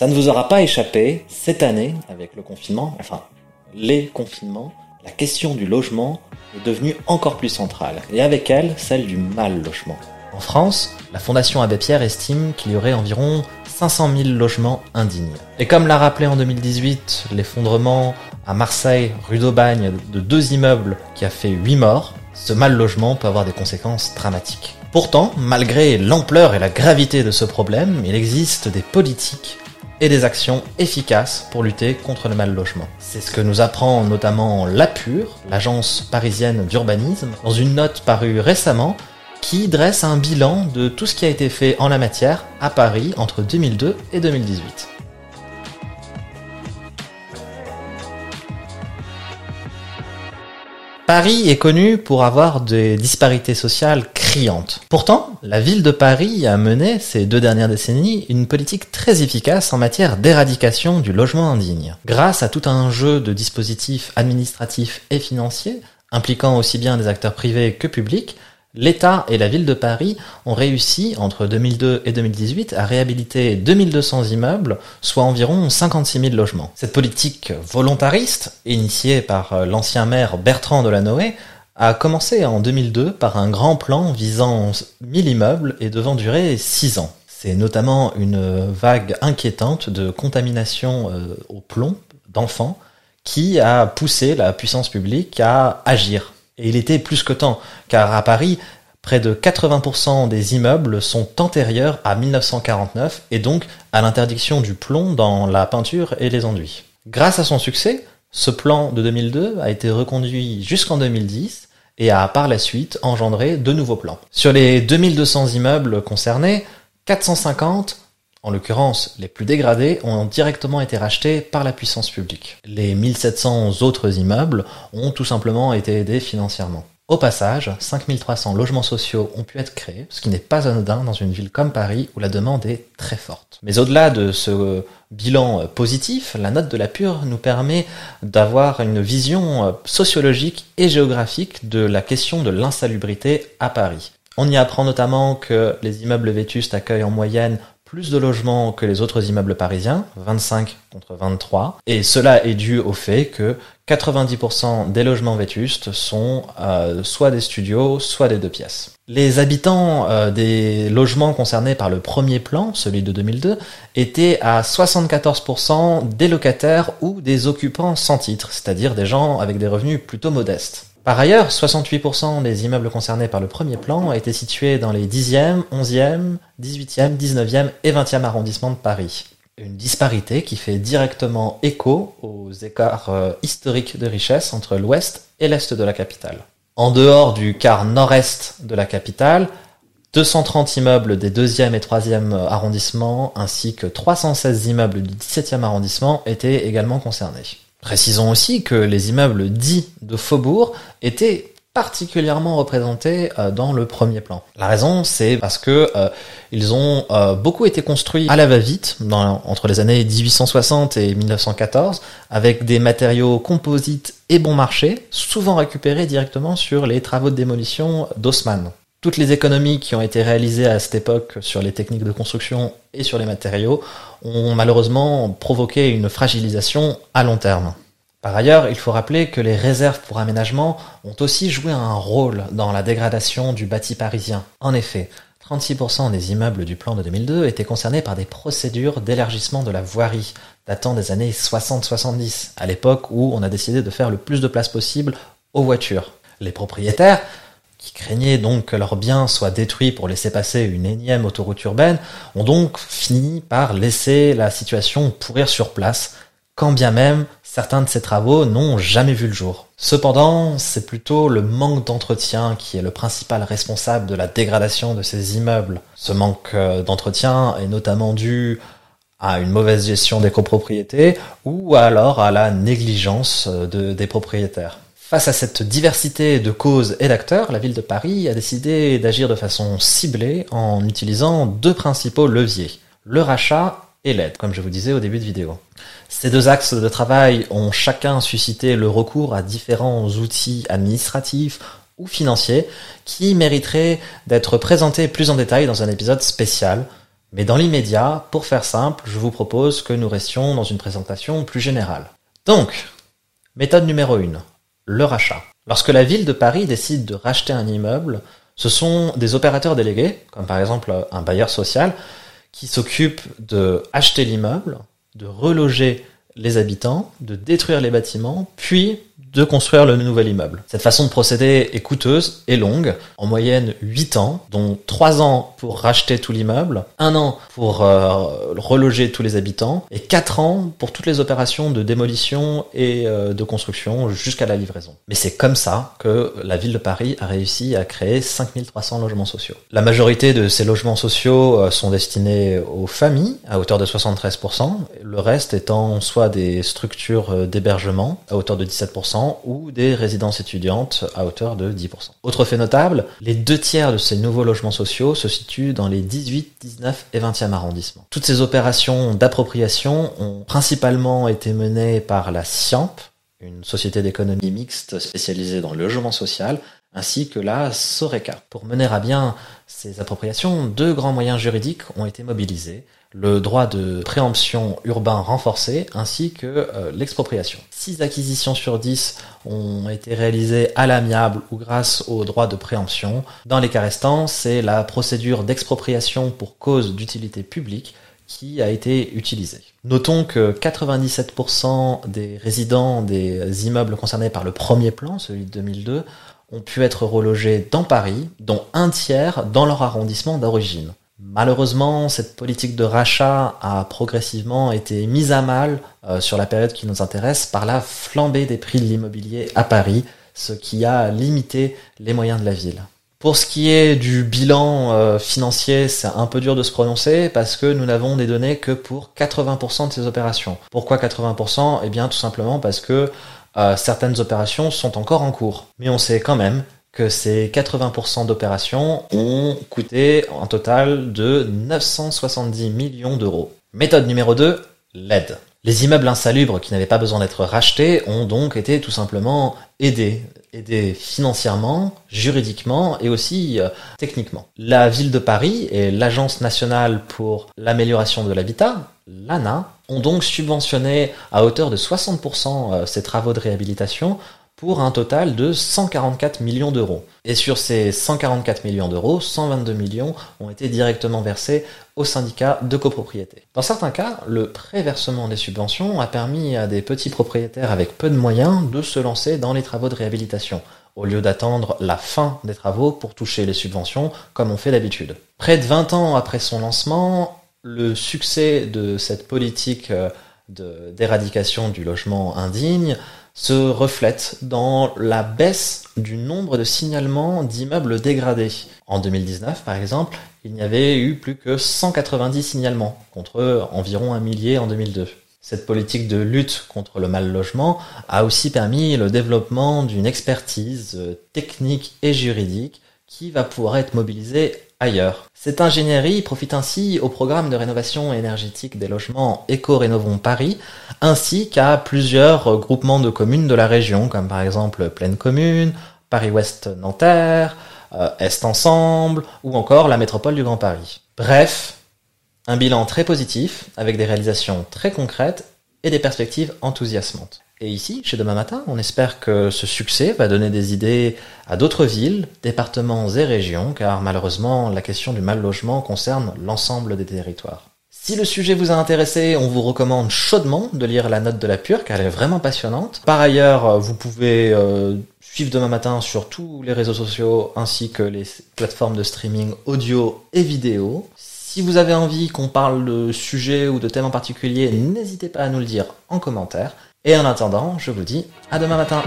Ça ne vous aura pas échappé, cette année, avec le confinement, enfin les confinements, la question du logement est devenue encore plus centrale, et avec elle, celle du mal logement. En France, la Fondation Abbé Pierre estime qu'il y aurait environ 500 000 logements indignes. Et comme l'a rappelé en 2018 l'effondrement à Marseille, rue d'Aubagne, de deux immeubles qui a fait 8 morts, ce mal logement peut avoir des conséquences dramatiques. Pourtant, malgré l'ampleur et la gravité de ce problème, il existe des politiques et des actions efficaces pour lutter contre le mal logement. C'est ce que nous apprend notamment l'APUR, l'agence parisienne d'urbanisme, dans une note parue récemment qui dresse un bilan de tout ce qui a été fait en la matière à Paris entre 2002 et 2018. Paris est connu pour avoir des disparités sociales criantes. Pourtant, la ville de Paris a mené ces deux dernières décennies une politique très efficace en matière d'éradication du logement indigne. Grâce à tout un jeu de dispositifs administratifs et financiers, impliquant aussi bien des acteurs privés que publics, L'État et la ville de Paris ont réussi, entre 2002 et 2018, à réhabiliter 2200 immeubles, soit environ 56 000 logements. Cette politique volontariste, initiée par euh, l'ancien maire Bertrand Delanoë, a commencé en 2002 par un grand plan visant 1000 immeubles et devant durer 6 ans. C'est notamment une vague inquiétante de contamination euh, au plomb d'enfants qui a poussé la puissance publique à agir et il était plus que temps, car à Paris, près de 80% des immeubles sont antérieurs à 1949 et donc à l'interdiction du plomb dans la peinture et les enduits. Grâce à son succès, ce plan de 2002 a été reconduit jusqu'en 2010 et a par la suite engendré de nouveaux plans. Sur les 2200 immeubles concernés, 450 en l'occurrence les plus dégradés, ont directement été rachetés par la puissance publique. Les 1700 autres immeubles ont tout simplement été aidés financièrement. Au passage, 5300 logements sociaux ont pu être créés, ce qui n'est pas anodin dans une ville comme Paris où la demande est très forte. Mais au-delà de ce bilan positif, la note de la pure nous permet d'avoir une vision sociologique et géographique de la question de l'insalubrité à Paris. On y apprend notamment que les immeubles vétustes accueillent en moyenne plus de logements que les autres immeubles parisiens, 25 contre 23, et cela est dû au fait que 90% des logements vétustes sont euh, soit des studios, soit des deux pièces. Les habitants euh, des logements concernés par le premier plan, celui de 2002, étaient à 74% des locataires ou des occupants sans titre, c'est-à-dire des gens avec des revenus plutôt modestes. Par ailleurs, 68% des immeubles concernés par le premier plan étaient situés dans les 10e, 11e, 18e, 19e et 20e arrondissements de Paris. Une disparité qui fait directement écho aux écarts euh, historiques de richesse entre l'ouest et l'est de la capitale. En dehors du quart nord-est de la capitale, 230 immeubles des 2e et 3e arrondissements ainsi que 316 immeubles du 17e arrondissement étaient également concernés. Précisons aussi que les immeubles dits de faubourg étaient particulièrement représentés euh, dans le premier plan. La raison, c'est parce que euh, ils ont euh, beaucoup été construits à la va-vite entre les années 1860 et 1914 avec des matériaux composites et bon marché, souvent récupérés directement sur les travaux de démolition d'Haussmann. Toutes les économies qui ont été réalisées à cette époque sur les techniques de construction et sur les matériaux ont malheureusement provoqué une fragilisation à long terme. Par ailleurs, il faut rappeler que les réserves pour aménagement ont aussi joué un rôle dans la dégradation du bâti parisien. En effet, 36% des immeubles du plan de 2002 étaient concernés par des procédures d'élargissement de la voirie datant des années 60-70, à l'époque où on a décidé de faire le plus de place possible aux voitures. Les propriétaires qui craignaient donc que leurs biens soient détruits pour laisser passer une énième autoroute urbaine, ont donc fini par laisser la situation pourrir sur place, quand bien même certains de ces travaux n'ont jamais vu le jour. Cependant, c'est plutôt le manque d'entretien qui est le principal responsable de la dégradation de ces immeubles. Ce manque euh, d'entretien est notamment dû à une mauvaise gestion des copropriétés ou alors à la négligence euh, des propriétaires. Face à cette diversité de causes et d'acteurs, la ville de Paris a décidé d'agir de façon ciblée en utilisant deux principaux leviers, le rachat et l'aide, comme je vous disais au début de vidéo. Ces deux axes de travail ont chacun suscité le recours à différents outils administratifs ou financiers qui mériteraient d'être présentés plus en détail dans un épisode spécial Mais dans l'immédiat, pour faire simple, je vous propose que nous restions dans une présentation plus générale. Donc, méthode numéro 1, le rachat. Lorsque la ville de Paris décide de racheter un immeuble, ce sont des opérateurs délégués, comme par exemple un bailleur social, qui s'occupent de acheter l'immeuble, de reloger les habitants, de détruire les bâtiments, puis de construire le nouvel immeuble. Cette façon de procéder est coûteuse et longue, en moyenne 8 ans, dont 3 ans pour racheter tout l'immeuble, 1 an pour euh, reloger tous les habitants, et 4 ans pour toutes les opérations de démolition et euh, de construction jusqu'à la livraison. Mais c'est comme ça que la ville de Paris a réussi à créer 5300 logements sociaux. La majorité de ces logements sociaux euh, sont destinés aux familles, à hauteur de 73%, le reste étant soit des structures d'hébergement, à hauteur de 17%, ou des résidences étudiantes à hauteur de 10%. Autre fait notable, les deux tiers de ces nouveaux logements sociaux se situent dans les 18, 19 et 20e arrondissements. Toutes ces opérations d'appropriation ont principalement été menées par la SIAMP, une société d'économie mixte spécialisée dans le logement social, ainsi que la Soreca. Pour mener à bien ces appropriations, deux grands moyens juridiques ont été mobilisés le droit de préemption urbain renforcé ainsi que euh, l'expropriation. 6 acquisitions sur 10 ont été réalisées à l'amiable ou grâce au droit de préemption. Dans les cas restants, c'est la procédure d'expropriation pour cause d'utilité publique qui a été utilisée. Notons que 97% des résidents des immeubles concernés par le premier plan, celui de 2002, ont pu être relogés dans Paris, dont un tiers dans leur arrondissement d'origine. Malheureusement, cette politique de rachat a progressivement été mise à mal euh, sur la période qui nous intéresse par la flambée des prix de l'immobilier à Paris, ce qui a limité les moyens de la ville. Pour ce qui est du bilan euh, financier, c'est un peu dur de se prononcer parce que nous n'avons des données que pour 80% de ces opérations. Pourquoi 80% Eh bien tout simplement parce que euh, certaines opérations sont encore en cours. Mais on sait quand même que ces 80% d'opérations ont coûté un total de 970 millions d'euros. Méthode numéro 2, l'aide. Les immeubles insalubres qui n'avaient pas besoin d'être rachetés ont donc été tout simplement aidés, aidés financièrement, juridiquement et aussi euh, techniquement. La ville de Paris et l'Agence nationale pour l'amélioration de l'habitat, l'ANA, ont donc subventionné à hauteur de 60% euh, ces travaux de réhabilitation pour un total de 144 millions d'euros. Et sur ces 144 millions d'euros, 122 millions ont été directement versés aux syndicats de copropriété. Dans certains cas, le préversement des subventions a permis à des petits propriétaires avec peu de moyens de se lancer dans les travaux de réhabilitation, au lieu d'attendre la fin des travaux pour toucher les subventions comme on fait d'habitude. Près de 20 ans après son lancement, le succès de cette politique euh, d'éradication du logement indigne se reflète dans la baisse du nombre de signalements d'immeubles dégradés. En 2019, par exemple, il n'y avait eu plus que 190 signalements, contre environ un millier en 2002. Cette politique de lutte contre le mal logement a aussi permis le développement d'une expertise technique et juridique qui va pouvoir être mobilisée ailleurs. Cette ingénierie profite ainsi au programme de rénovation énergétique des logements Éco-Rénovons Paris, ainsi qu'à plusieurs groupements de communes de la région, comme par exemple Pleine Commune, Paris-Ouest Nanterre, euh, Est Ensemble, ou encore la métropole du Grand Paris. Bref, un bilan très positif, avec des réalisations très concrètes et des perspectives enthousiasmantes. Et ici, chez Demain Matin, on espère que ce succès va donner des idées à d'autres villes, départements et régions, car malheureusement, la question du mal logement concerne l'ensemble des territoires. Si le sujet vous a intéressé, on vous recommande chaudement de lire la note de la pure, car elle est vraiment passionnante. Par ailleurs, vous pouvez euh, suivre demain matin sur tous les réseaux sociaux ainsi que les plateformes de streaming audio et vidéo. Si vous avez envie qu'on parle de sujets ou de thèmes en particulier, n'hésitez pas à nous le dire en commentaire. Et en attendant, je vous dis à demain matin.